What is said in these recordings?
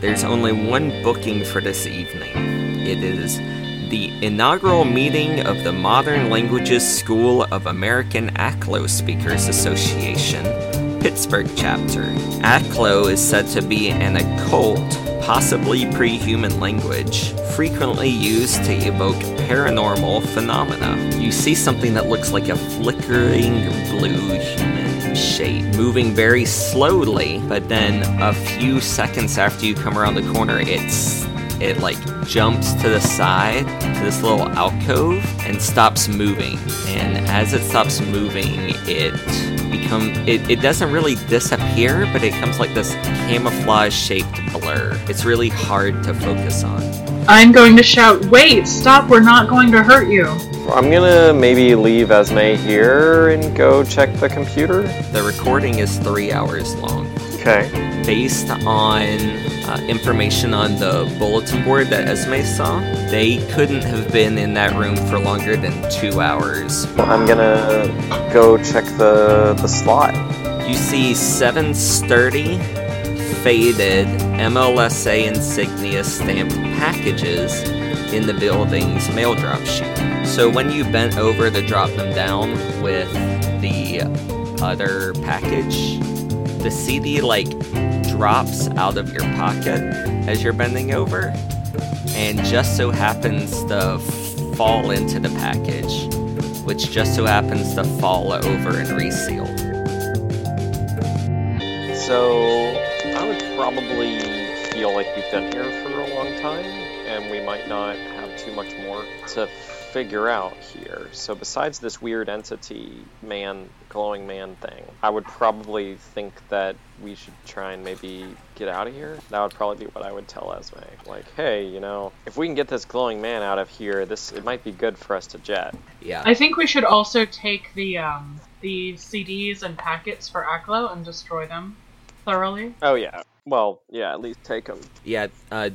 There's only one booking for this evening. It is the inaugural meeting of the Modern Languages School of American Aklo Speakers Association, Pittsburgh chapter. Aklo is said to be an occult, possibly pre human language, frequently used to evoke paranormal phenomena. You see something that looks like a flickering blue shape moving very slowly, but then a few seconds after you come around the corner, it's it like jumps to the side to this little alcove and stops moving. And as it stops moving, it become it, it doesn't really disappear, but it comes like this camouflage shaped blur. It's really hard to focus on. I'm going to shout, wait, stop, we're not going to hurt you. I'm gonna maybe leave Esme here and go check the computer. The recording is three hours long. Okay. Based on uh, information on the bulletin board that Esme saw, they couldn't have been in that room for longer than two hours. I'm gonna go check the the slot. You see seven sturdy, faded MLSA insignia stamped packages in the building's mail drop chute. So when you bent over to drop them down with the other package, the CD like drops out of your pocket as you're bending over and just so happens to fall into the package, which just so happens to fall over and reseal. So I would probably feel like we've been here for a long time, and we might not have too much more to figure out here. So besides this weird entity man, glowing man thing, I would probably think that we should try and maybe get out of here. That would probably be what I would tell Esme. Like, hey, you know, if we can get this glowing man out of here, this it might be good for us to jet. Yeah. I think we should also take the um, the CDs and packets for Aklo and destroy them thoroughly. Oh yeah. Well, yeah, at least take them. Yeah, uh,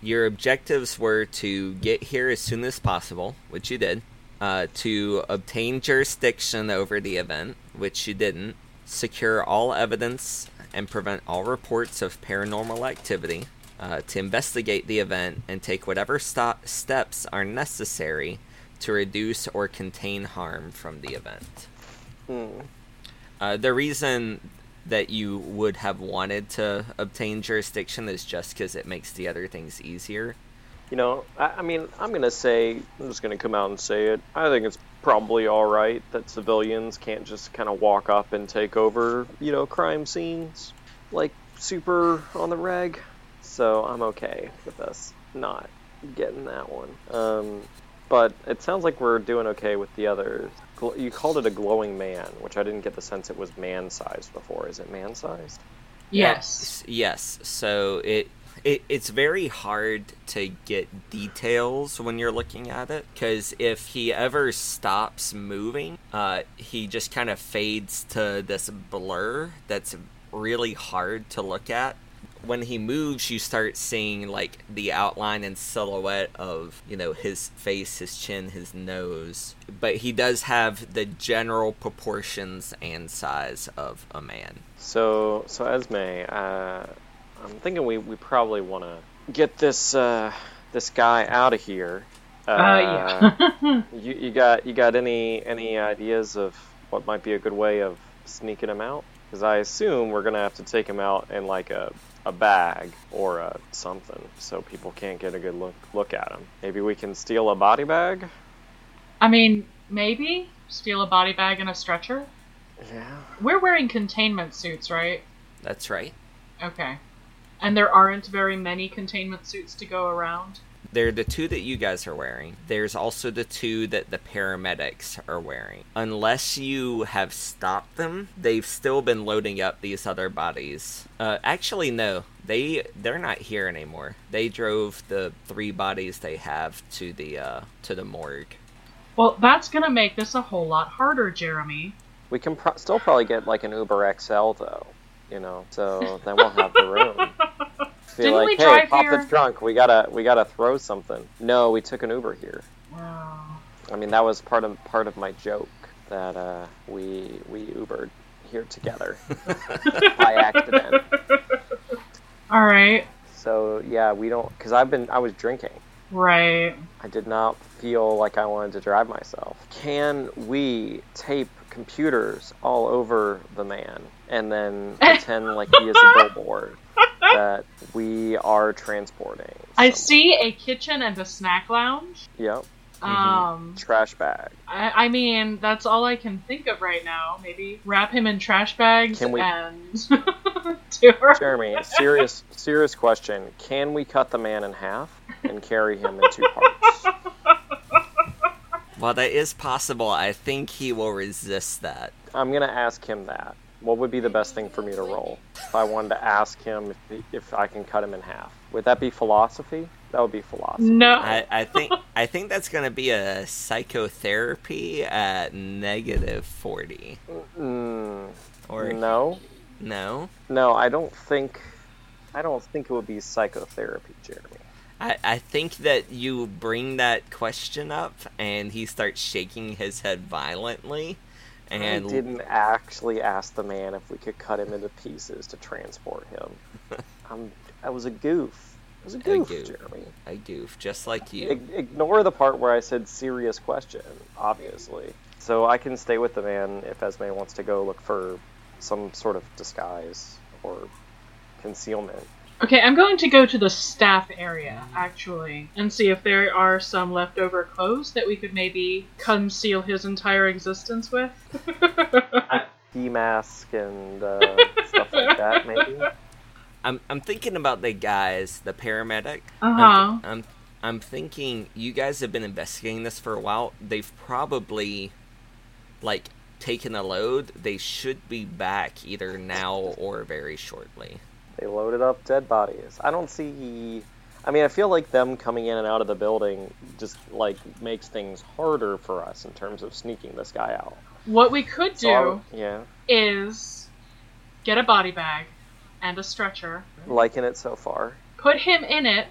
your objectives were to get here as soon as possible, which you did, uh, to obtain jurisdiction over the event, which you didn't, secure all evidence and prevent all reports of paranormal activity, uh, to investigate the event and take whatever sto- steps are necessary to reduce or contain harm from the event. Hmm. Uh, the reason that you would have wanted to obtain jurisdiction is just because it makes the other things easier. You know, I, I mean, I'm gonna say, I'm just gonna come out and say it. I think it's probably all right that civilians can't just kind of walk up and take over, you know, crime scenes like super on the reg. So I'm okay with us not getting that one. Um, but it sounds like we're doing okay with the others. Gl- You called it a glowing man, which I didn't get the sense it was man-sized before. Is it man-sized? Yes. Yes. So it, it it's very hard to get details when you're looking at it because if he ever stops moving, uh, he just kind of fades to this blur that's really hard to look at. When he moves, you start seeing like the outline and silhouette of you know his face, his chin, his nose. But he does have the general proportions and size of a man. So, so Esme, uh, I'm thinking we, we probably want to get this uh, this guy out of here. Uh, yeah. you, you got you got any any ideas of what might be a good way of sneaking him out? Because I assume we're gonna have to take him out in like a a bag or a something, so people can't get a good look look at him. Maybe we can steal a body bag. I mean, maybe steal a body bag and a stretcher. Yeah. We're wearing containment suits, right? That's right. Okay. And there aren't very many containment suits to go around. They're the two that you guys are wearing. There's also the two that the paramedics are wearing. Unless you have stopped them, they've still been loading up these other bodies. Uh, actually, no, they they're not here anymore. They drove the three bodies they have to the uh, to the morgue. Well, that's gonna make this a whole lot harder, Jeremy. We can pro- still probably get like an Uber XL though, you know. So then we'll have the room. Be Didn't like, we hey, drive pop here?" the trunk. We gotta we gotta throw something. No, we took an Uber here. Wow. I mean, that was part of part of my joke that uh, we we Ubered here together by accident. All right. So yeah, we don't because I've been I was drinking. Right. I did not feel like I wanted to drive myself. Can we tape computers all over the man and then pretend like he is a billboard that we are transporting? I see a kitchen and a snack lounge. Yep. Um, Trash bag. I, I mean, that's all I can think of right now. Maybe wrap him in trash bags Can we- and do her. Jeremy, serious serious question. Can we cut the man in half and carry him in two parts? While that is possible, I think he will resist that. I'm gonna ask him that. What would be the best thing for me to roll if I wanted to ask him if, if I can cut him in half? Would that be philosophy? That would be philosophy. No. I, I think I think that's gonna be a psychotherapy at negative forty. Mm, Or no, no? no, I don't think. I don't think it would be psychotherapy, Jeremy. I, I think that you bring that question up and he starts shaking his head violently and I didn't actually ask the man if we could cut him into pieces to transport him. I'm. I was a goof. It was a goof, goof. Jeremy. I goof just like you. Ig- ignore the part where I said serious question, obviously. So I can stay with the man if Esme wants to go look for some sort of disguise or concealment. Okay, I'm going to go to the staff area, actually, and see if there are some leftover clothes that we could maybe conceal his entire existence with. Ski mask and uh, stuff like that, maybe. I'm I'm thinking about the guys, the paramedic. uh I'm, huh. I'm I'm thinking you guys have been investigating this for a while. They've probably like taken a load. They should be back either now or very shortly. They loaded up dead bodies. I don't see. I mean, I feel like them coming in and out of the building just like makes things harder for us in terms of sneaking this guy out. What we could do So yeah, is get a body bag and a stretcher, liking it so far. put him in it,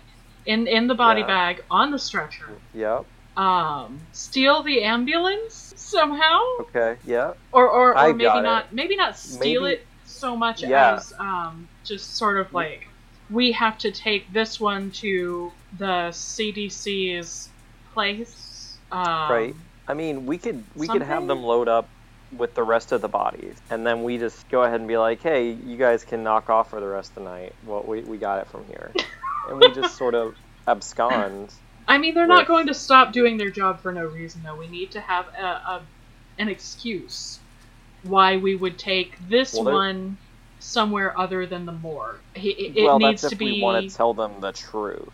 in in the body Yeah. bag on the stretcher. Yep. Um, steal the ambulance somehow, Okay. Yeah. or or, or I maybe not maybe not steal Maybe- it so much Yeah. as um just sort of like we have to take this one to the CDC's place. Um, Right. I mean, we could we could have them load up with the rest of the bodies, and then we just go ahead and be like, "Hey, you guys can knock off for the rest of the night. Well, we we got it from here," and we just sort of abscond. I mean, they're not going to stop doing their job for no reason, though. We need to have a, a an excuse why we would take this Well, one somewhere other than the morgue. It, it well, needs that's if to be. we want to tell them the truth.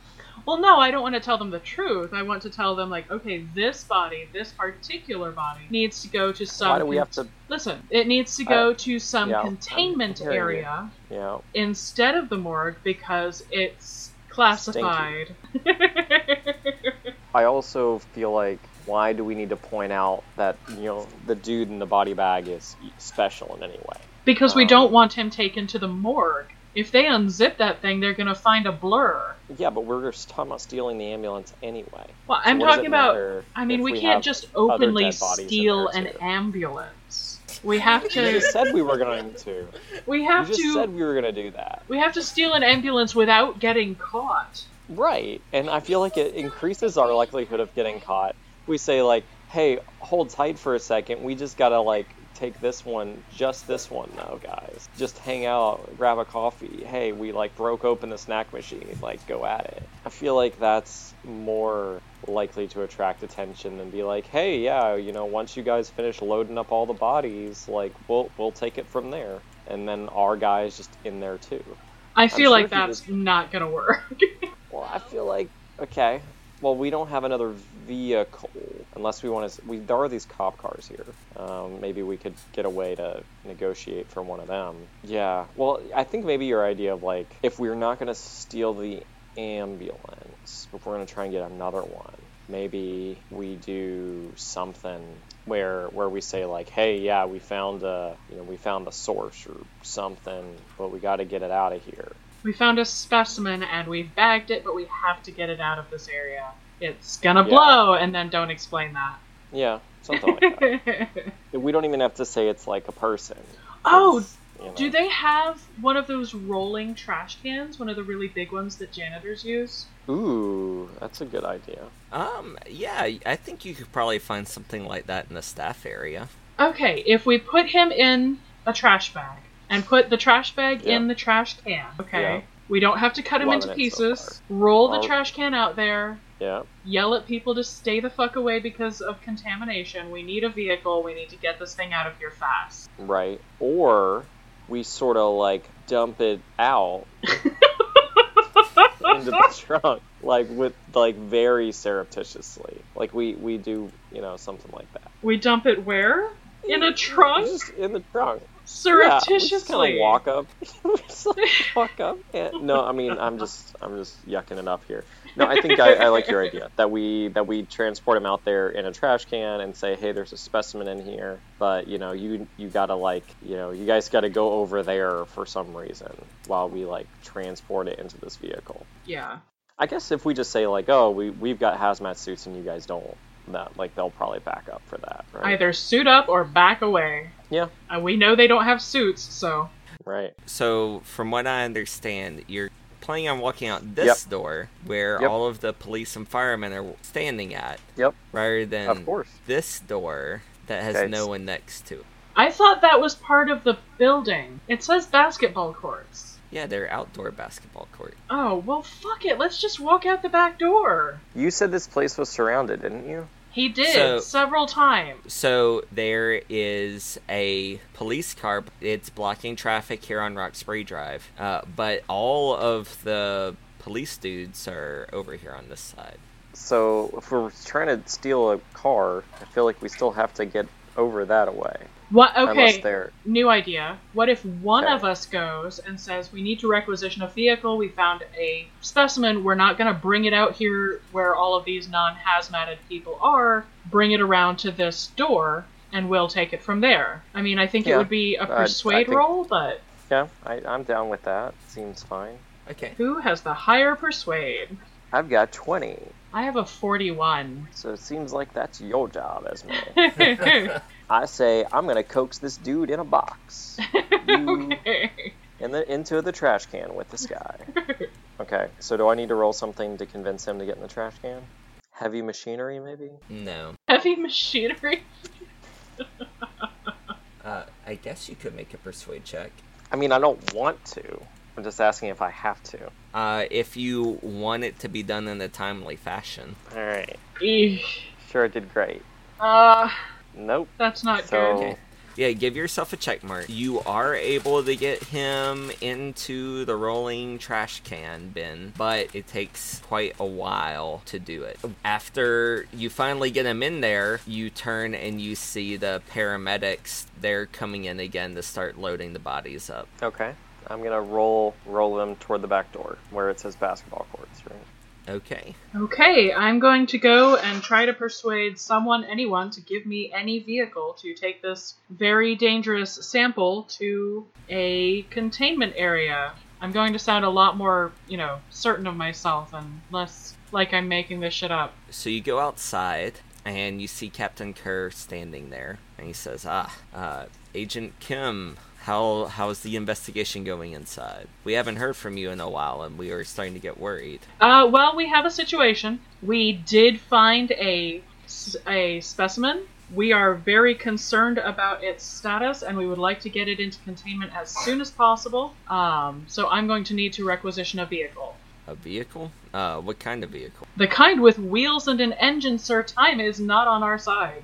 Well, no, I don't want to tell them the truth. I want to tell them like, okay, this body, this particular body, needs to go to some. Why do we have to? Listen, it needs to go to some yeah, containment area know, instead of the morgue because it's classified. I also feel like why do we need to point out that you know the dude in the body bag is special in any way? Because we Um, don't want him taken to the morgue. If they unzip that thing, they're gonna find a blur. Yeah, but we're just talking about stealing the ambulance anyway. Well, So I'm talking about. I mean, we, we can't just openly dead bodies in steal an ambulance. We have You to. just said we were going to. We You have just to. said we were going to do that. We have to steal an ambulance without getting caught. Right. And I feel like it increases our likelihood of getting caught. We say like, "Hey, hold tight for a second. We just got to like take this one, just this one though, guys. Just hang out, grab a coffee. Hey, we like broke open the snack machine. Like go at it." I feel like that's more likely to attract attention than be like, "Hey, yeah, you know, once you guys finish loading up all the bodies, like we'll we'll take it from there." And then our guys just in there too. I feel sure like that's not gonna work. Well, I feel like okay. Well, we don't have another vehicle unless we want to. We there are these cop cars here. Um, maybe we could get a way to negotiate for one of them. Yeah. Well, I think maybe your idea of like if we're not going to steal the ambulance, if we're going to try and get another one, maybe we do something where where we say like, hey, yeah, we found a you know we found the source or something, but we got to get it out of here. We found a specimen and we've bagged it, but we have to get it out of this area. It's gonna Yeah. blow, and then don't explain that. Yeah, something like that. We don't even have to say it's like a person. oh, You know? Do they have one of those rolling trash cans? One of the really big ones that janitors use? Ooh, that's a good idea. Um, yeah, I think you could probably find something like that in the staff area. Okay, if we put him in a trash bag and put the trash bag Yeah. in the trash can, okay? Yeah. We don't have to cut him Loving into it so pieces. Roll the trash can out there. Yeah. Yell at people to stay the fuck away because of contamination. We need a vehicle. We need to get this thing out of here fast. Right. Or we sort of like dump it out into the trunk, like with like very surreptitiously. Like we we do, you know, something like that. We dump it where? In a trunk? Just in the trunk. Yeah, Surreptitiously. just walk up. just like walk up. And, no, I mean I'm just I'm just yucking it up here. No, I think I, I like your idea that we that we transport him out there in a trash can and say, hey, there's a specimen in here, but you know you you gotta like you know you guys gotta go over there for some reason while we like transport it into this vehicle. Yeah. I guess if we just say like, oh, we we've got hazmat suits and you guys don't, that like they'll probably back up for that, right? Either suit up or back away. Yeah. And we know they don't have suits, so. Right. So, from what I understand, you're planning on walking out this door where Yep. all of the police and firemen are standing at, Yep. rather than Of course. this door that has Okay. no one next to it. I thought that was part of the building. It says basketball courts. Yeah, they're outdoor basketball court. Oh, well, fuck it. Let's just walk out the back door. You said this place was surrounded, didn't you? He did So- several times. So there is a police car. It's blocking traffic here on Roxbury Drive, uh, but all of the police dudes are over here on this side. So if we're trying to steal a car, I feel like we still have to get over that away. What? Okay, new idea. What if one Okay. of us goes and says, We need to requisition a vehicle, we found a specimen, we're not going to bring it out here where all of these non hazmated people are, bring it around to this door, and we'll take it from there. I mean, I think it would be a persuade think- roll, but yeah, I, I'm down with that. Seems fine. Okay. who has the higher persuade? I've got 20, I have a 41. so it seems like that's your job, Esme. I say I'm gonna coax this dude in a box, okay. in the into the trash can with this guy. Okay, so do I need to roll something to convince him to get in the trash can? Heavy machinery, maybe. No. Heavy machinery. Uh, I guess you could make a persuade check. I mean, I don't want to. I'm just asking if I have to. Uh, if you want it to be done in a timely fashion. All right. Eesh. Sure, I did great. Uh, Nope. that's not So- good. Okay. Yeah, give yourself a check mark. You are able to get him into the rolling trash can bin, but it takes quite a while to do it. After you finally get him in there, you turn and you see the paramedics. They're coming in again to start loading the bodies up. Okay. I'm gonna roll roll them toward the back door where it says basketball courts, right? Okay. Okay, I'm going to go and try to persuade someone, anyone, to give me any vehicle to take this very dangerous sample to a containment area. I'm going to sound a lot more, you know, certain of myself and less like I'm making this shit up. So you go outside and you see Captain Kerr standing there, and he says, "Ah, uh, Agent Kim, how how's the investigation going inside? We haven't heard from you in a while, and we are starting to get worried." Uh, well, we have a situation. We did find a a specimen. We are very concerned about its status, and we would like to get it into containment as soon as possible. Um, so I'm going to need to requisition a vehicle. A vehicle? Uh, what kind of vehicle? The kind with wheels and an engine, sir. Time is not on our side.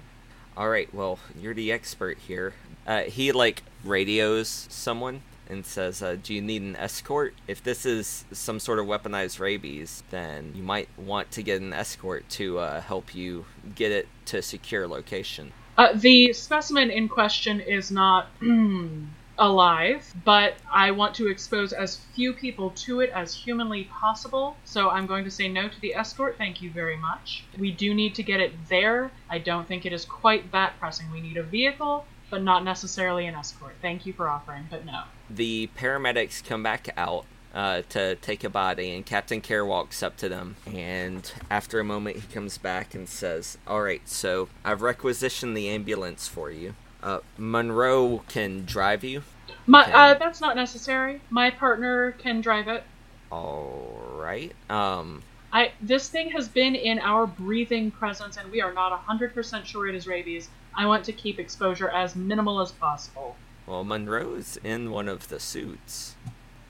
All right, well, you're the expert here. Uh, he like radios someone and says, uh, "Do you need an escort? If this is some sort of weaponized rabies, then you might want to get an escort to uh, help you get it to a secure location." Uh, the specimen in question is not alive, but I want to expose as few people to it as humanly possible, so I'm going to say no to the escort. Thank you very much. We do need to get it there. I don't think it is quite that pressing. We need a vehicle, but not necessarily an escort. Thank you for offering, but no. the paramedics come back out uh, to take a body, and Captain Care walks up to them. And after a moment, he comes back and says, All right, so I've requisitioned the ambulance for you. Uh, Monroe can drive you. My uh, that's not necessary. My partner can drive it. All right. Um, I this thing has been in our breathing presence, and we are not hundred percent sure it is rabies. I want to keep exposure as minimal as possible. well, Monroe's in one of the suits.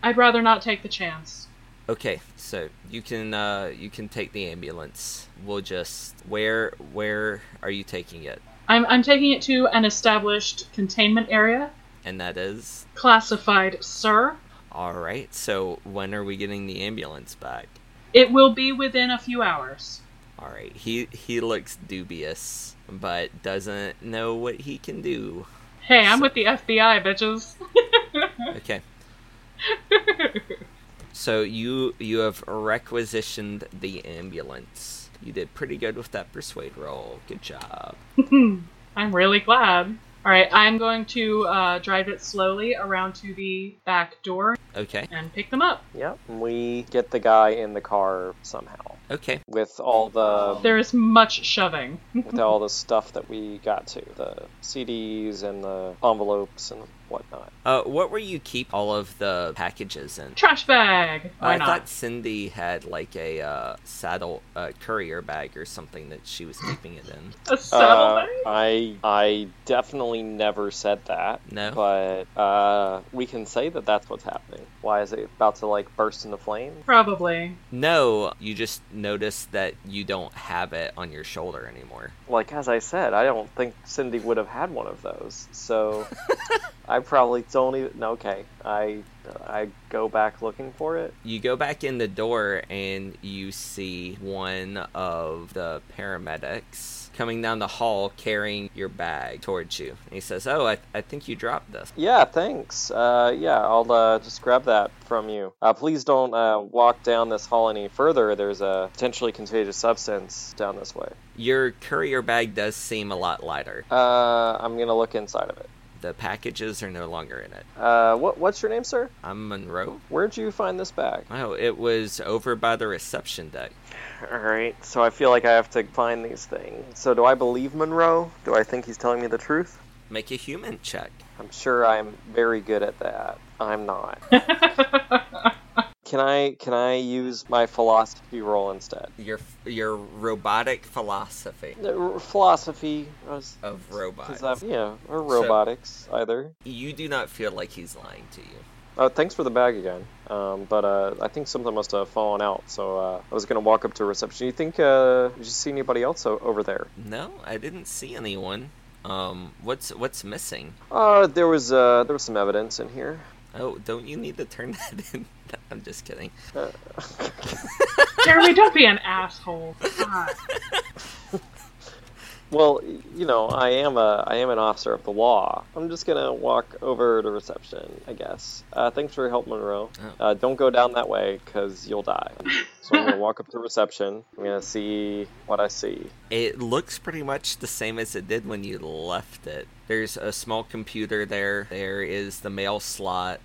I'd rather not take the chance. Okay, so you can uh, you can take the ambulance. We'll just where where are you taking it? I'm I'm taking it to an established containment area, And that is classified, sir. all right. So when are we getting the ambulance back? It will be within a few hours. All right. He he looks dubious, but doesn't know what he can do. Hey, I'm So- with the FBI, bitches. Okay. So you you have requisitioned the ambulance. You did pretty good with that persuade roll. Good job. I'm really glad. All right, I'm going to uh, drive it slowly around to the back door Okay. and pick them up. Yep. We get the guy in the car somehow Okay. with all the There is much shoving. with all the stuff that we got to the CDs and the envelopes and whatnot. Uh, what were you keep all of the packages in? Trash bag. Why I not? thought Cindy had like a uh, saddle uh, courier bag or something that she was keeping it in. A saddle Uh, bag? I I definitely never said that. No. But uh, we can say that that's what's happening. Why is it about to like burst into flame? Probably. No, you just noticed that you don't have it on your shoulder anymore. Like as I said, I don't think Cindy would have had one of those. So I probably don't even. Okay, I I go back looking for it. You go back in the door and you see one of the paramedics coming down the hall carrying your bag towards you. And he says, Oh, I, I think you dropped this. Yeah, thanks. Uh, yeah, I'll uh, just grab that from you. Uh, please don't uh, walk down this hall any further. There's a potentially contagious substance down this way. Your courier bag does seem a lot lighter. Uh, I'm gonna look inside of it. The packages are no longer in it. Uh, what what's your name, sir? I'm Monroe. Where'd you find this bag? Oh, it was over by the reception deck. All right, so I feel like I have to find these things. So do I believe Monroe? Do I think he's telling me the truth? Make a HUMINT check. I'm sure I'm very good at that. I'm not. Can I can I use my philosophy roll instead? Your your robotic philosophy Uh, Philosophy, because of robots. Yeah, or robotics either. You do not feel like he's lying to you. Uh, thanks for the bag again. Um, but uh, I think something must have fallen out, so uh, I was gonna walk up to reception. You think uh, did you see anybody else o- over there? No, I didn't see anyone. Um, what's what's missing? Uh, there was uh, there was some evidence in here. Oh, don't you need to turn that in? I'm just kidding. Uh, Jeremy, don't be an asshole. Well, you know, I am a I am an officer of the law. I'm just gonna walk over to reception, I guess. Uh, thanks for your help, Monroe. Oh. Uh, don't go down that way, cause you'll die. So I'm gonna walk up to reception. I'm gonna see what I see. It looks pretty much the same as it did when you left it. There's a small computer there. There is the mail slot.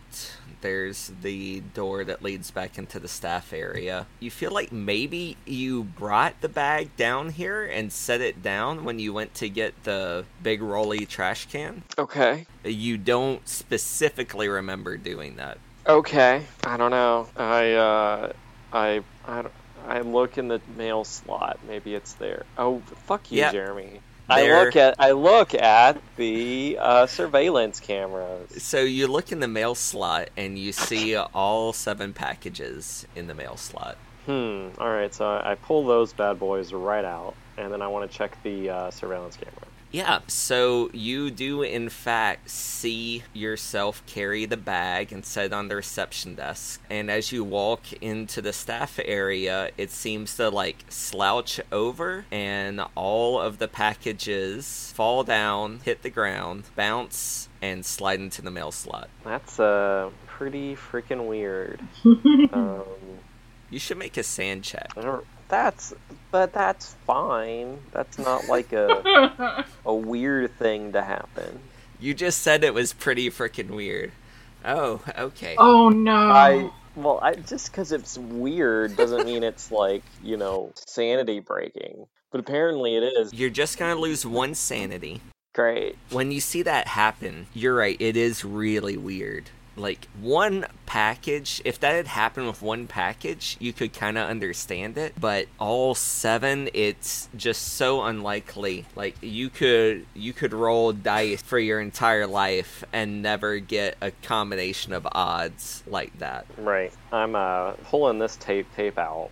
There's the door that leads back into the staff area. You feel like maybe you brought the bag down here and set it down when you went to get the big rolly trash can. Okay. You don't specifically remember doing that. Okay, I don't know. I uh, I I I look in the mail slot. Maybe it's there. Oh, fuck you, Yeah. Jeremy. I look at I look at the uh, surveillance cameras. So you look in the mail slot and you see all seven packages in the mail slot. Hmm. All right. So I, I pull those bad boys right out, and then I want to check the uh, surveillance camera. Yeah, so you do in fact see yourself carry the bag and set it on the reception desk. And as you walk into the staff area, it seems to like slouch over and all of the packages fall down, hit the ground, bounce, and slide into the mail slot. That's uh pretty freaking weird. um, You should make a SAN check. I don't, that's but that's fine. That's not like a a weird thing to happen. You just said it was pretty freaking weird. Oh, okay. oh no. I well, I just because it's weird doesn't mean it's like you know sanity breaking. But apparently it is. You're just gonna lose one sanity. Great. When you see that happen, you're right, it is really weird. Like, one package, if that had happened with one package, you could kind of understand it. But all seven, it's just so unlikely. Like, you could you could roll dice for your entire life and never get a combination of odds like that. Right. I'm uh, pulling this tape tape out,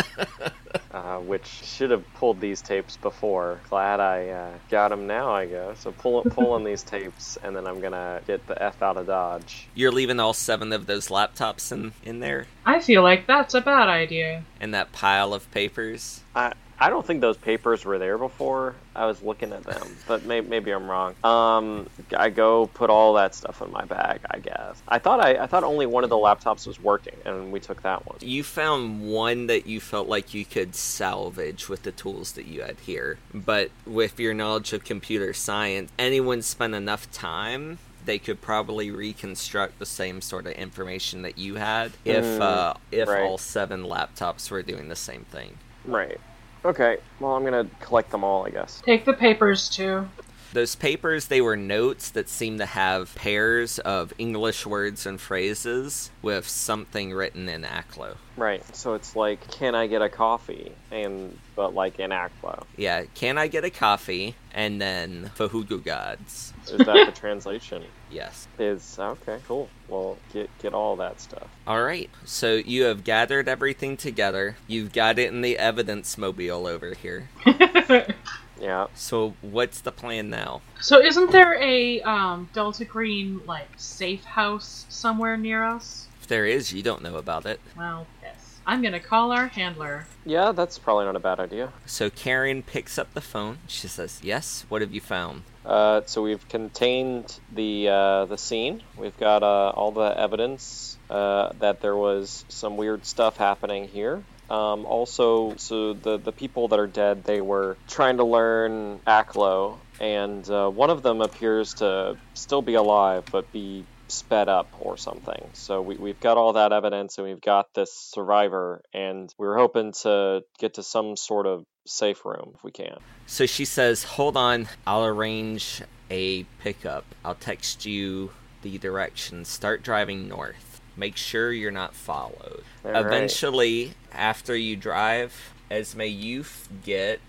uh, which should have pulled these tapes before. Glad I uh, got them now, I guess. So pull, pulling these tapes, and then I'm gonna get the f out of Dodge. You're leaving all seven of those laptops in, in there? I feel like that's a bad idea. In that pile of papers? I I don't think those papers were there before. I was looking at them, but may, maybe I'm wrong. Um, I go put all that stuff in my bag. I guess. I thought I, I thought only one of the laptops was working, and we took that one. You found one that you felt like you could salvage with the tools that you had here, but with your knowledge of computer science, anyone spent enough time they could probably reconstruct the same sort of information that you had if Mm, uh, if right. all seven laptops were doing the same thing. Right. Okay. Well, I'm gonna collect them all, I guess. Take the papers too. Those papers, they were notes that seemed to have pairs of English words and phrases with something written in Aklo. Right. So it's like, can I get a coffee? And but like in Aklo. Yeah, can I get a coffee? And then Fahugu gods. Is that the translation? Yes. Is okay. Cool. Well, get get all that stuff. All right. So you have gathered everything together. You've got it in the evidence mobile over here. Yeah. So what's the plan now? so isn't there a um, Delta Green like safe house somewhere near us? If there is, you don't know about it. Well, yes. I'm gonna call our handler. Yeah, that's probably not a bad idea. So Karen picks up the phone. She says, "Yes. What have you found?" Uh, so we've contained the uh, the scene. We've got uh, all the evidence uh, that there was some weird stuff happening here. Um, also, so the the people that are dead, they were trying to learn Aklo, and uh, one of them appears to still be alive, but be sped up or something. So we, we've got all that evidence, and we've got this survivor, and we're hoping to get to some sort of safe room if we can. So she says, "Hold on. I'll arrange a pickup. I'll text you the directions. Start driving north. Make sure you're not followed. All right. Eventually, after you drive, Esme, you f- get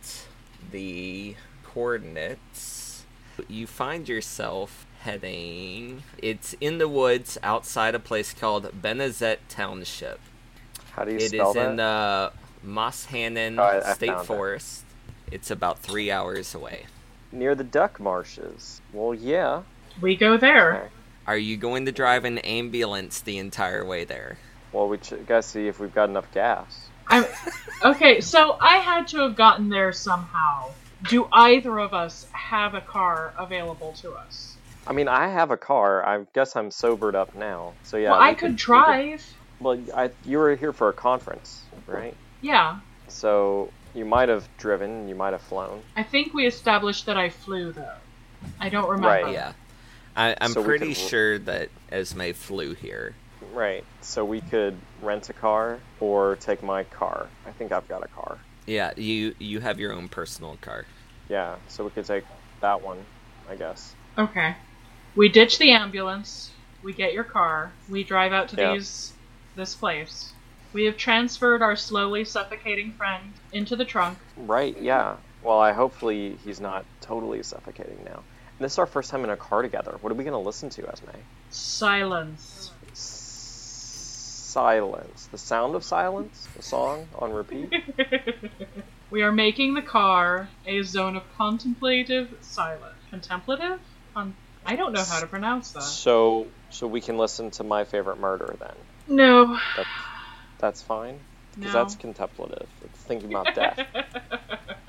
the coordinates. You find yourself heading. It's in the woods outside a place called Benezette Township. How do you It spell is that? Uh, in the Moshannon Oh, I- I State found it. Forest. It's about three hours away. Near the duck marshes. Well, yeah. We go there. Okay. Are you going to drive an ambulance the entire way there? Well, we ch- gotta see if we've got enough gas. I'm okay. So I had to have gotten there somehow. Do either of us have a car available to us? I mean, I have a car. I guess I'm sobered up now. So yeah. well, I could we drive. well, I, you were here for a conference, right? Yeah, So you might have driven. You might have flown. I think we established that I flew though. I don't remember. Right, Yeah. I, I'm So pretty could- sure that Esme flew here. Right. So we could rent a car or take my car. I think I've got a car. Yeah, you you have your own personal car. Yeah. So we could take that one, I guess. Okay. We ditch the ambulance. We get your car. We drive out to Yeah. these this place. We have transferred our slowly suffocating friend into the trunk. Right. Yeah. Well, I hopefully he's not totally suffocating now. This is our first time in a car together. What are we gonna listen to, Esme? Silence. Silence. The sound of silence. The song on repeat. we are making the car a zone of contemplative silence. Contemplative? Con- I don't know how to pronounce that. So, so we can listen to my favorite murder then. No. That, that's fine. Because No. that's contemplative. It's thinking about death.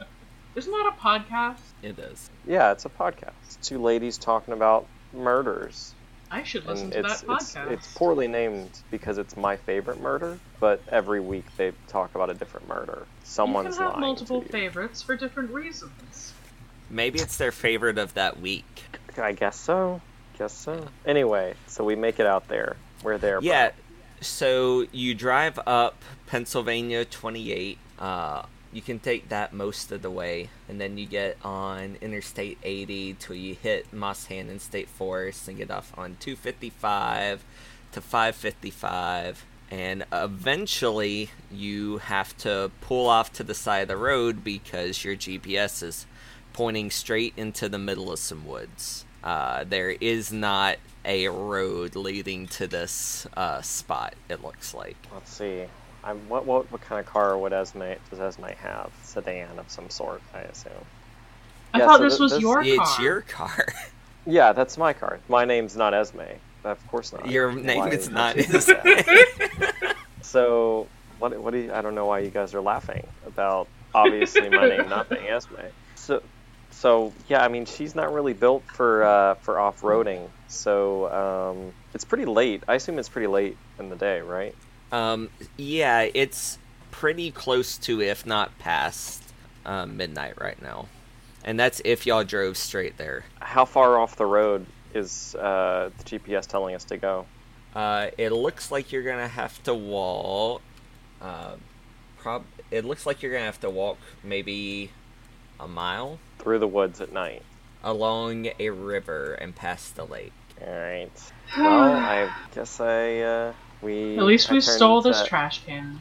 Isn't that a podcast? It is. yeah, it's a podcast. It's two ladies talking about murders. I should listen And to it's, that podcast. it's poorly named because it's my favorite murder, but every week they talk about a different murder. you Someone's can have multiple favorites for different reasons. Maybe it's their favorite of that week. I guess so. Guess so. Anyway, so we make it out there. We're there. Yeah. bro. So you drive up Pennsylvania 28. Uh, you can take that most of the way, and then you get on Interstate 80 till you hit Moshannon State Forest and get off on 255 to 555 and eventually you have to pull off to the side of the road because your GPS is pointing straight into the middle of some woods. Uh, there is not a road leading to this uh, spot. It looks like. Let's see. I'm, what, what what kind of car would Esme does Esme have? Sedan of some sort, I assume. I Yeah, thought so this th- was this- your car. It's your car. Yeah, that's my car. My name's not Esme. Of course not. Your Why name is not Esme. So what? What do you? I don't know why you guys are laughing about obviously my name not being Esme. So, so yeah, I mean she's not really built for uh, for off roading. So um, it's pretty late. I assume it's pretty late in the day, right? Um, yeah, it's pretty close to, if not past, uh, midnight right now. And that's if y'all drove straight there. How far off the road is uh, the GPS telling us to go? Uh, it looks like you're gonna have to walk. Uh, prob. It looks like you're gonna have to walk maybe a mile Through the woods at night. along a river and past the lake. All right. Well, I guess I uh, we. At least we stole this that- trash can.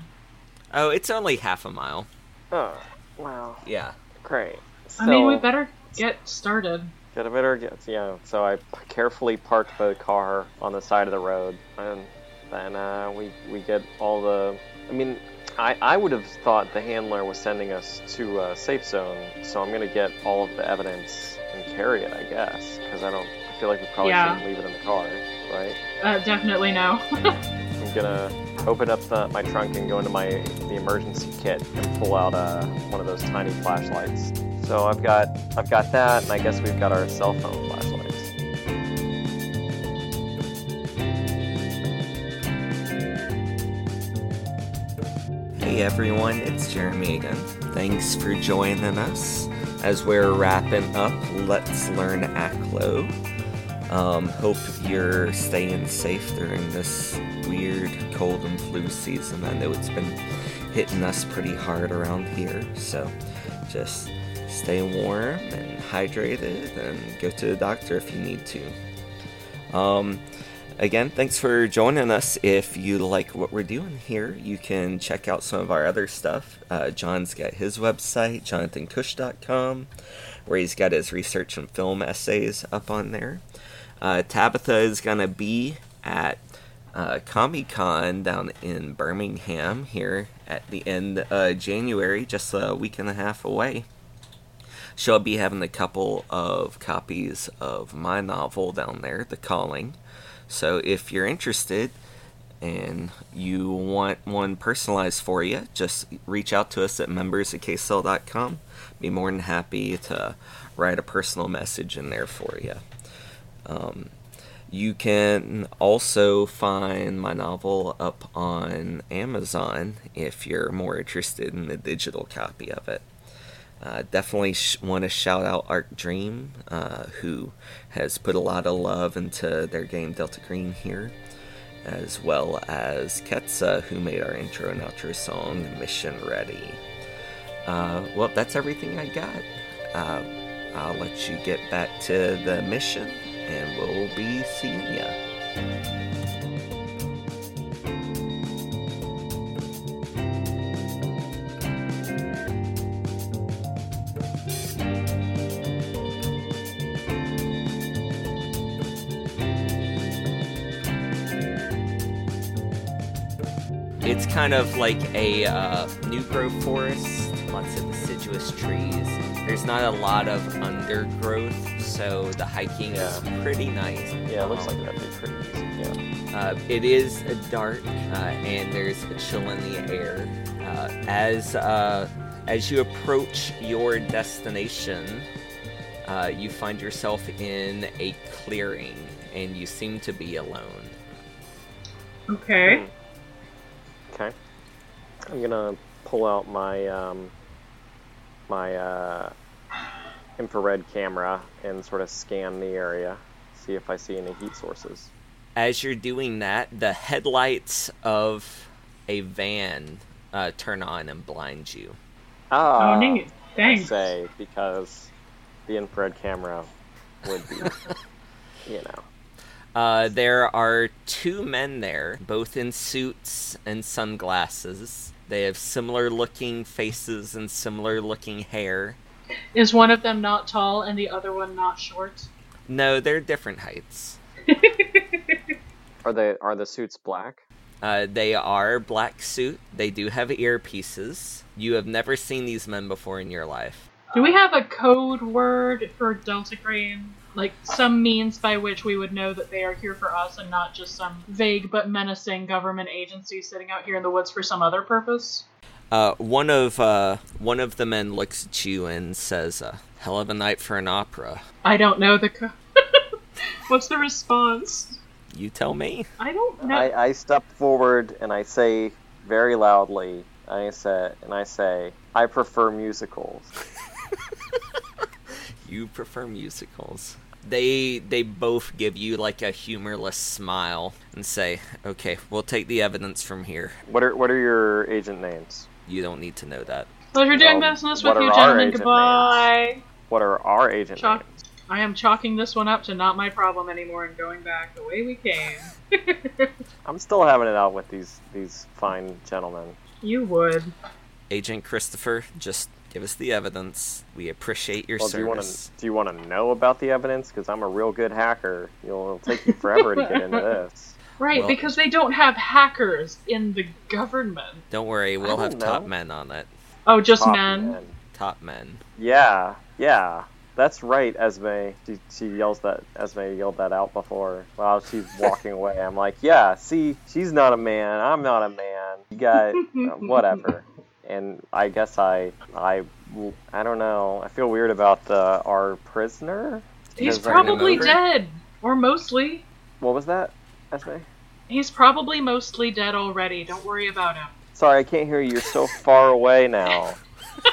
Oh, it's only half a mile. Oh, wow. Yeah. Great. I mean, we better get started. Get a better get. Yeah. So I carefully parked the car on the side of the road, and then uh, we we get all the. I mean, I I would have thought the handler was sending us to a safe zone, so I'm gonna get all of the evidence and carry it, I guess, because I don't. I feel like we probably Yeah. shouldn't leave it in the car, right? Uh, definitely no. Gonna open up the, my trunk and go into my the emergency kit and pull out uh, one of those tiny flashlights. So I've got I've got that, and I guess we've got our cell phone flashlights. Hey everyone, it's Jeremy again. Thanks for joining us as we're wrapping up Let's Learn Aklo. Um, hope you're staying safe during this weird cold and flu season. I know it's been hitting us pretty hard around here, so just stay warm and hydrated and go to the doctor if you need to. Um, again, thanks for joining us. If you like what we're doing here, you can check out some of our other stuff. Uh, John's got his website, jonathancush.com, where he's got his research and film essays up on there. Uh, Tabitha is going to be at uh, Comic Con down in Birmingham here at the end of January, just a week and a half away. She'll be having a couple of copies of my novel down there, The Calling. So if you're interested and you want one personalized for you, just reach out to us at members at. Be more than happy to write a personal message in there for you. Um, you can also find my novel up on Amazon if you're more interested in the digital copy of it. Uh, definitely sh- want to shout out Arc Dream, uh, who has put a lot of love into their game Delta Green here, as well as Ketsa, who made our intro and outro song Mission Ready. Uh, well, that's everything I got. Uh, I'll let you get back to the mission, and we'll be seeing ya. It's kind of like a uh, new growth forest, lots of deciduous trees. There's not a lot of undergrowth, so the hiking Yeah. is pretty nice. Yeah, it looks Um, like that'd be pretty easy. Yeah. uh, it is dark, uh, and there's a chill in the air. Uh, as uh, as you approach your destination, uh, you find yourself in a clearing, and you seem to be alone. Okay. Okay. I'm gonna pull out my um, my uh, infrared camera and sort of scan the area, see if I see any heat sources. As you're doing that, the headlights of a van uh, turn on and blind you. Ah, oh, dang it. I say because the infrared camera would be, you know. Uh, there are two men there, both in suits and sunglasses. They have similar looking faces and similar looking hair. Is one of them not tall and the other one not short? No, they're different heights. Are they are the suits black? Uh, they are black suit. They do have earpieces. You have never seen these men before in your life. Do we have a code word for Delta Green? Like some means by which we would know that they are here for us and not just some vague but menacing government agency sitting out here in the woods for some other purpose? Uh, one of uh, one of the men looks at you and says, uh, "Hell of a night for an opera." I don't know the co- What's the response? You tell me. I don't know. I, I step forward and I say very loudly. I say and I say I prefer musicals. You prefer musicals. They they both give you like a humorless smile and say, "Okay, we'll take the evidence from here." What are what are your agent names? You don't need to know that. Pleasure doing Well, business with you, gentlemen. agent Goodbye. What are our agent Chalk- names? I am chalking this one up to not my problem anymore and going back the way we came. I'm still having it out with these these fine gentlemen. you would. Agent Christopher, just give us the evidence. We appreciate your Well, do you want to service. do you want to know about the evidence? Because I'm a real good hacker. You'll it'll take you forever to get into this. Right, Well- because they don't have hackers in the government. Don't worry, we'll have don't top know. men on it. Oh, just Top men. men. Top men. Yeah, yeah. That's right, Esme. She, she yells that Esme yelled that out before while she's walking away. I'm like, yeah, see, she's not a man. I'm not a man. You got whatever. And I guess I I I don't know. I feel weird about the our prisoner. He's probably dead. Or mostly. What was that, Esme? He's probably mostly dead already. Don't worry about him. Sorry, I can't hear you. You're so far away now.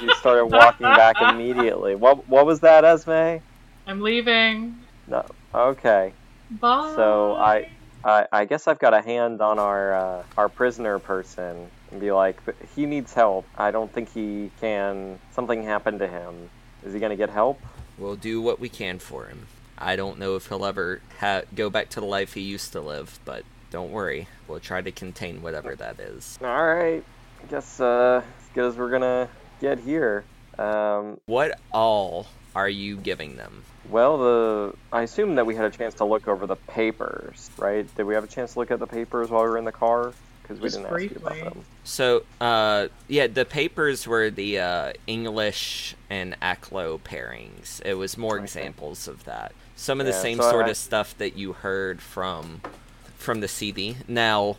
You started walking back immediately. What what was that, Esme? I'm leaving. No. Okay. Bye. So I, I, I guess I've got a hand on our uh, our prisoner person and be like, "But he needs help. I don't think he can. Something happened to him. Is he gonna get help? We'll do what we can for him. I don't know if he'll ever ha- go back to the life he used to live, but don't worry. We'll try to contain whatever that is. All right. I guess uh, as good as we're gonna get here. Um, What all are you giving them? well, the I assume that we had a chance to look over the papers, right? Did we have a chance to look at the papers while we were in the car? Because we Just didn't ask you about them. So, uh, yeah, the papers were the uh, English and Aklo pairings. It was more Okay. examples of that. Some of the Yeah, same so sort I- of stuff that you heard from from the CD. Now,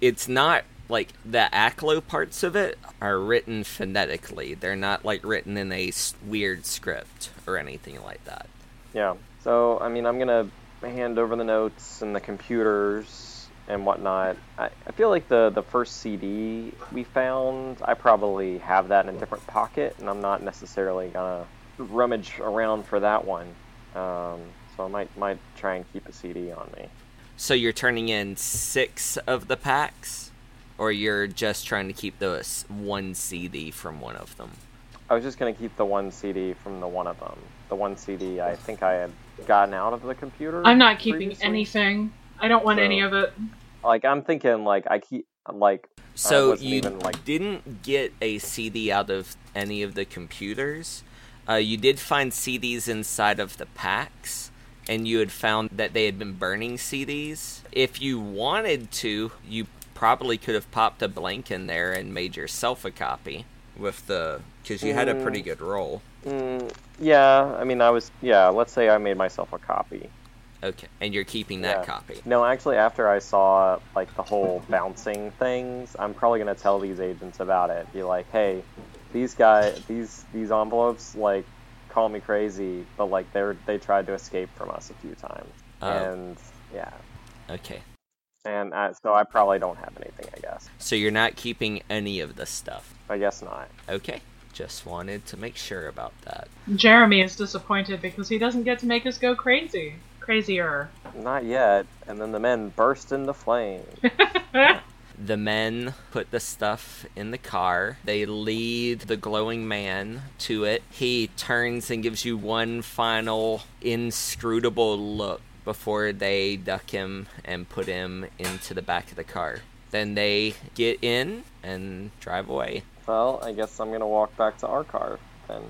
it's not like the Aklo parts of it are written phonetically. They're not like written in a weird script or anything like that. Yeah. So, I mean, I'm gonna hand over the notes and the computers and whatnot. I, I feel like the the first CD we found, I probably have that in a different pocket, and I'm not necessarily gonna rummage around for that one. Um, so I might might try and keep a CD on me. So you're turning in six of the packs, or you're just trying to keep the one CD from one of them. I was just gonna keep the one CD from the one of them. The one CD I think I had gotten out of the computer. I'm not keeping previously. anything. I don't want So- any of it. Like I'm thinking, like I keep like So wasn't you even, like- didn't get a CD out of any of the computers. Uh, you did find CDs inside of the packs, and you had found that they had been burning CDs. If you wanted to, you probably could have popped a blank in there and made yourself a copy with the because you had a pretty Mm. good roll. Mm, yeah, I mean, I was. Yeah, let's say I made myself a copy. Okay, and you're keeping that Yeah. copy. No, actually, after I saw like the whole bouncing things, I'm probably gonna tell these agents about it. Be like, hey, these guys, these these envelopes, like, call me crazy, but like they're they tried to escape from us a few times, Oh. and yeah, Okay, and uh, so I probably don't have anything. I guess. so you're not keeping any of the stuff. I guess not. Okay, just wanted to make sure about that. Jeremy is disappointed because he doesn't get to make us go crazy. Crazier. Not yet. And then the men burst into flame. The men put the stuff in the car. They lead the glowing man to it. He turns and gives you one final inscrutable look before they duck him and put him into the back of the car. Then they get in and drive away. Well, I guess I'm gonna walk back to our car then.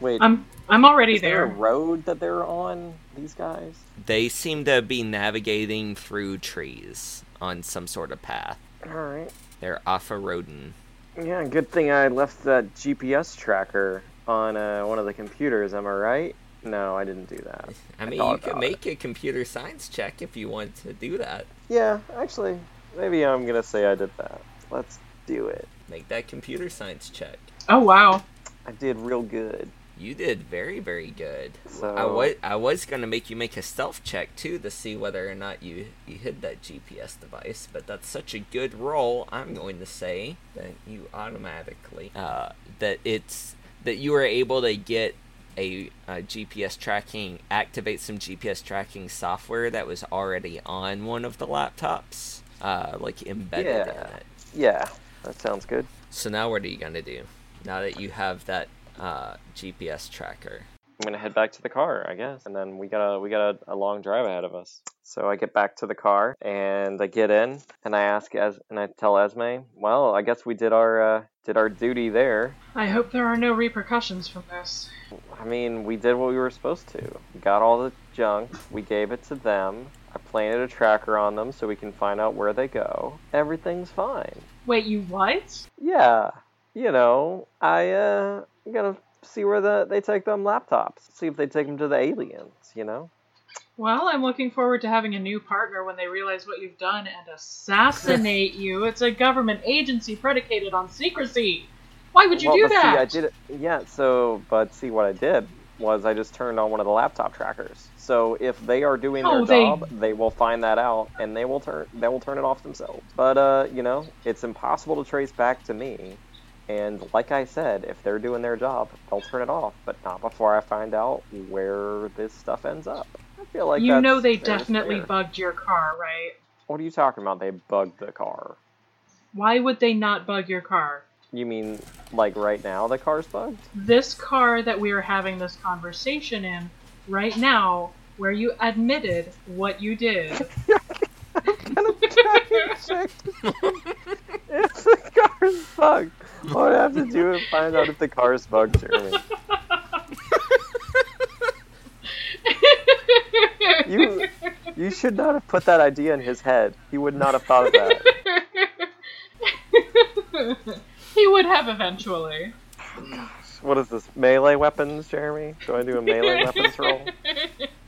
Wait, I'm I'm already is there a road that they're on? These guys? They seem to be navigating through trees on some sort of path. All right. They're off a roading. Yeah, good thing I left that GPS tracker on uh, one of the computers. Am I right? No, I didn't do that. I mean, thought you could about make a computer science check if you want to do that. Yeah, actually, maybe I'm gonna say I did that. Let's do it. Make that computer science check. Oh wow. I did real good. You did very, very good. So I was I was gonna make you make a stealth check too to see whether or not you you hid that GPS device, but that's such a good roll. I'm going to say that you automatically uh, that it's that you were able to get a, uh GPS tracking activate some GPS tracking software that was already on one of the laptops, uh, like embedded in Yeah. it. Yeah, that sounds good. So now what are you gonna do? Now that you have that uh, GPS tracker. I'm gonna head back to the car, I guess, and then we got a we got a, a long drive ahead of us. So I get back to the car and I get in and I ask as and I tell Esme, well, I guess we did our uh, did our duty there. I hope there are no repercussions from this. I mean, we did what we were supposed to. We got all the junk, we gave it to them. I planted a tracker on them so we can find out where they go. Everything's fine. Wait, you what? Yeah, you know, I uh gotta see where the they take them laptops. See if they take them to the aliens. You know. Well, I'm looking forward to having a new partner when they realize what you've done and assassinate you. It's a government agency predicated on secrecy. Why would you well, do but that? See, I did it. Yeah. So, but see, what I did was I just turned on one of the laptop trackers. So if they are doing their Oh, they- job, they will find that out and they will turn they will turn it off themselves. But uh, you know, it's impossible to trace back to me. And like I said, if they're doing their job, they'll turn it off, but not before I find out where this stuff ends up. I feel like you know they definitely fair. bugged your car, right? What are you talking about? They bugged the car. Why would they not bug your car? You mean like right now the car's bugged? This car that we are having this conversation in right now, where you admitted what you did. if the car's bugged, what would I have to do to find out if the car's bugged, Jeremy? You you should not have put that idea in his head. He would not have thought of that. he would have eventually. What is this? Melee weapons, Jeremy? Do I do a melee weapons roll?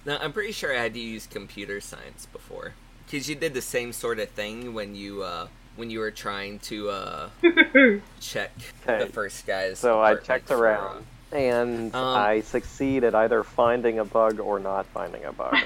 No, I'm pretty sure I had to use computer science before, because you did the same sort of thing when you uh, when you were trying to uh, check Okay. the first guy's. So I apartment checked for, around. And Um, I succeed at either finding a bug or not finding a bug.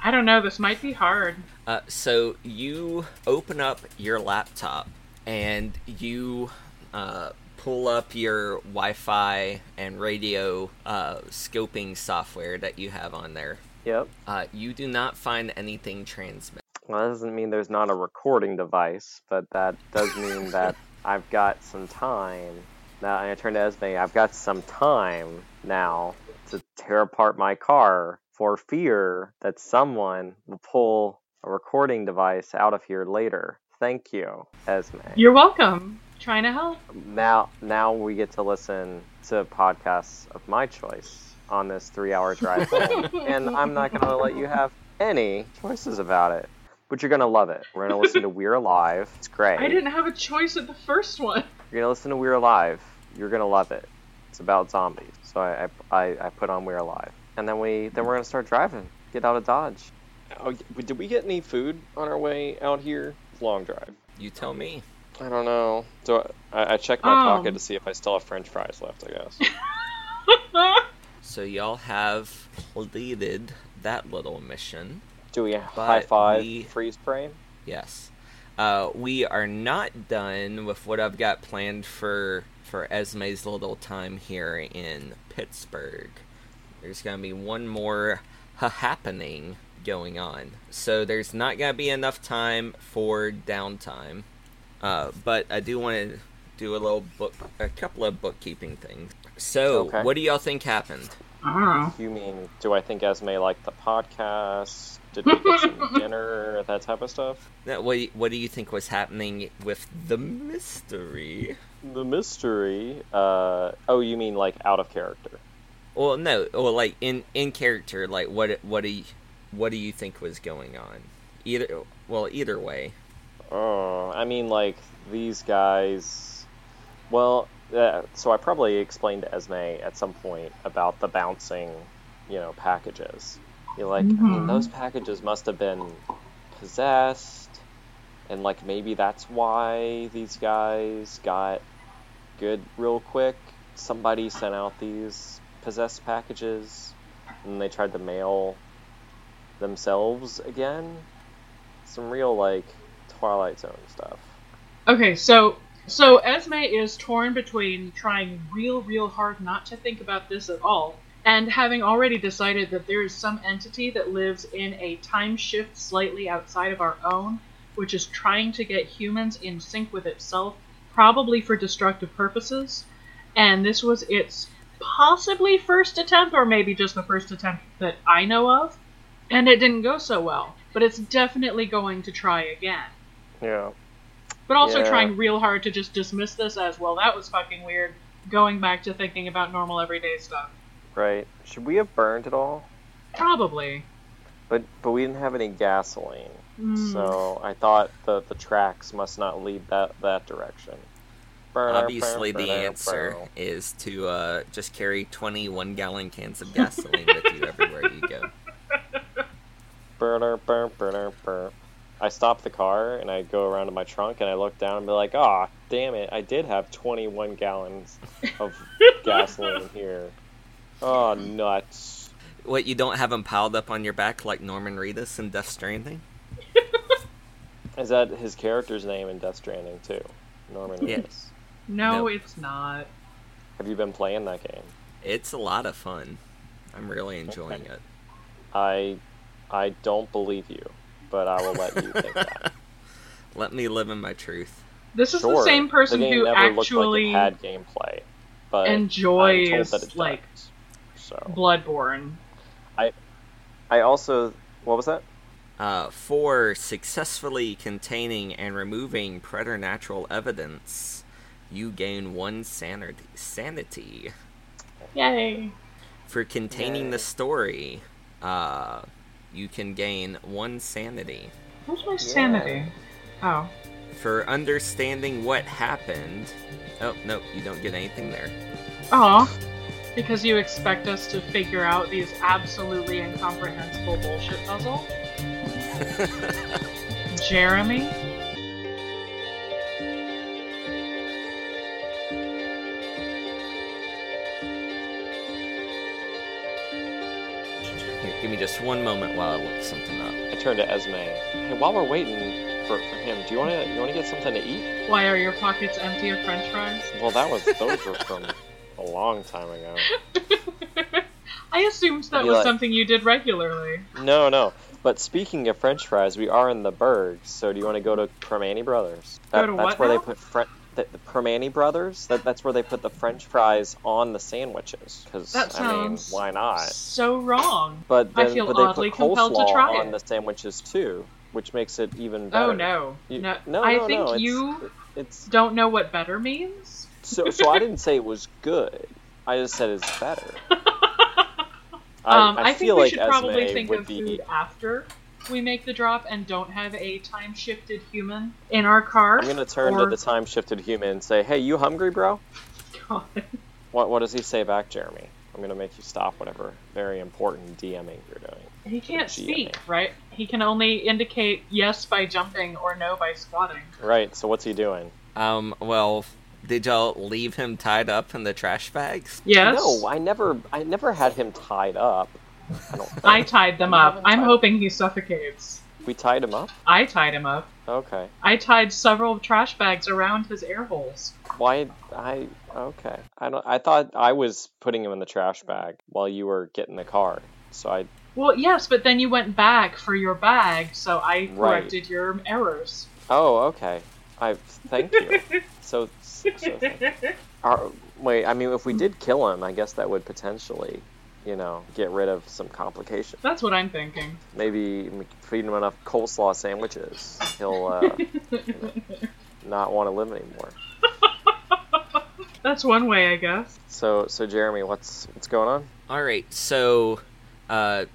I don't know, this might be hard. Uh, so you open up your laptop and you uh, pull up your Wi-Fi and radio uh, scoping software that you have on there. yep. Uh, you do not find anything transmit. Well, that doesn't mean there's not a recording device, but that does mean that I've got some time. Now, I turn to Esme, I've got some time now to tear apart my car for fear that someone will pull a recording device out of here later. Thank you, Esme. You're welcome. Trying to help. Now, now we get to listen to podcasts of my choice on this three-hour drive home, and I'm not going to let you have any choices about it. But you're going to love it. We're going to listen to We're Alive. It's great. I didn't have a choice at the first one. You're going to listen to We're Alive. You're going to love it. It's about zombies. So I, I, I put on We're Alive, and then we then we're going to start driving. Get out of Dodge. Oh, did we get any food on our way out here? Long drive. You tell me. I don't know. So I, I checked my Um. pocket to see if I still have French fries left. I guess. So y'all have completed that little mission. Do we But high five we- freeze frame? Yes. Uh, we are not done with what I've got planned for for Esme's little time here in Pittsburgh. There's gonna be one more happening going on. So there's not going to be enough time for downtime. Uh, but I do want to do a little book, a couple of bookkeeping things. So, Okay. what do y'all think happened? I don't know. You mean, do I think Esme liked the podcast? Did we get some dinner? That type of stuff? Now, What do you, what do you think was happening with the mystery? The mystery. Uh, oh, you mean like out of character? Well, no, well, like in in character, like what what do you, what do you think was going on? Either well, either way. Oh, I mean, like these guys. Well, uh, so I probably explained to Esme at some point about the bouncing, you know, packages. You're like, I mean, Mhm. those packages must have been possessed, and like maybe that's why these guys got good real quick. Somebody sent out these possessed packages, and they tried to mail themselves again. Some real like Twilight Zone stuff. Okay, so so Esme is torn between trying real, real hard not to think about this at all, and having already decided that there is some entity that lives in a time shift slightly outside of our own, which is trying to get humans in sync with itself, probably for destructive purposes. And this was its possibly first attempt, or maybe just the first attempt that I know of, and it didn't go so well. But it's definitely going to try again Yeah. but also Yeah. trying real hard to just dismiss this as well that was fucking weird going back to thinking about normal everyday stuff Right. Should we have burned it all? probably But but we didn't have any gasoline, Mm. so I thought the the tracks must not lead that that direction. Burner, Obviously, burner, the burner, answer burner. is to uh, just carry 21 gallon cans of gasoline with you everywhere you go. Burner, burn, burner, burn. I stop the car and I go around to my trunk and I look down and be like, "Ah, damn it! I did have 21 gallons of gasoline here. Oh, nuts!" What, you don't have them piled up on your back like Norman Reedus in Death Stranding? Is that his character's name in Death Stranding too? Norman Yeah. Reedus. no No. it's not Have you been playing that game? It's a lot of fun. I'm really enjoying Okay. it. I I don't believe you, but I will let you think that. Let me live in my truth. this is Sure, the same person the game who never actually like it had gameplay, but I'm told enjoys that it like does. So bloodborne I I also what was that? Uh, for successfully containing and removing preternatural evidence, you gain one sanity. Sanity. yay For containing Yay. the story, uh, you can gain one sanity. where's my sanity oh For understanding what happened, oh no, you don't get anything there. oh because you expect us to figure out these absolutely incomprehensible bullshit puzzle jeremy Here, give me just one moment while I look something up. I turned to Esme. Hey, while we're waiting for, for him, do you want to you want to get something to eat? Why are your pockets empty of French fries? Well, that was those were from a long time ago. I assumed that was like- something you did regularly. No, no. But speaking of French fries, we are in the Bergs, so do you want to go to Primanti Brothers? Go to that's where now? they put Fre- the, the Primanti Brothers. That, that's where they put the French fries on the sandwiches. Because That I mean, why not? So wrong. But I then, feel but they oddly put compelled to try on it. the sandwiches too, which makes it even oh, better. Oh no. You- no. no, I no, think no, you It's don't know what better means. So. So I didn't say it was good. I just said it's better. I, um, I, I, think feel we like should Esme probably think would of be. food after we make the drop and don't have a time shifted human in our car. I'm gonna turn or... to the time shifted human and say, "Hey, you hungry, bro?" God. What What does he say back, Jeremy? I'm gonna make you stop whatever very important DMing you're doing. He can't speak, right? He can only indicate yes by jumping or no by squatting. Right. So what's he doing? Um, well, did y'all leave him tied up in the trash bags? Yes. No, I never. I never had him tied up. I don't. I tied them up. I'm hoping he suffocates. we tied him up. I tied him up. Okay. I tied several trash bags around his air holes. Why? I okay. I don't. I thought I was putting him in the trash bag while you were getting the car. So I. Well, yes, but then you went back for your bag, so I Right. corrected your errors. Oh, okay. I thank you. so, so thank- are, wait, I mean, if we did kill him, I guess that would potentially, you know, get rid of some complications. That's what I'm thinking. Maybe feed him enough coleslaw sandwiches, he'll uh, not want to live anymore. That's one way, I guess. So, so Jeremy, what's what's going on? All right, so uh,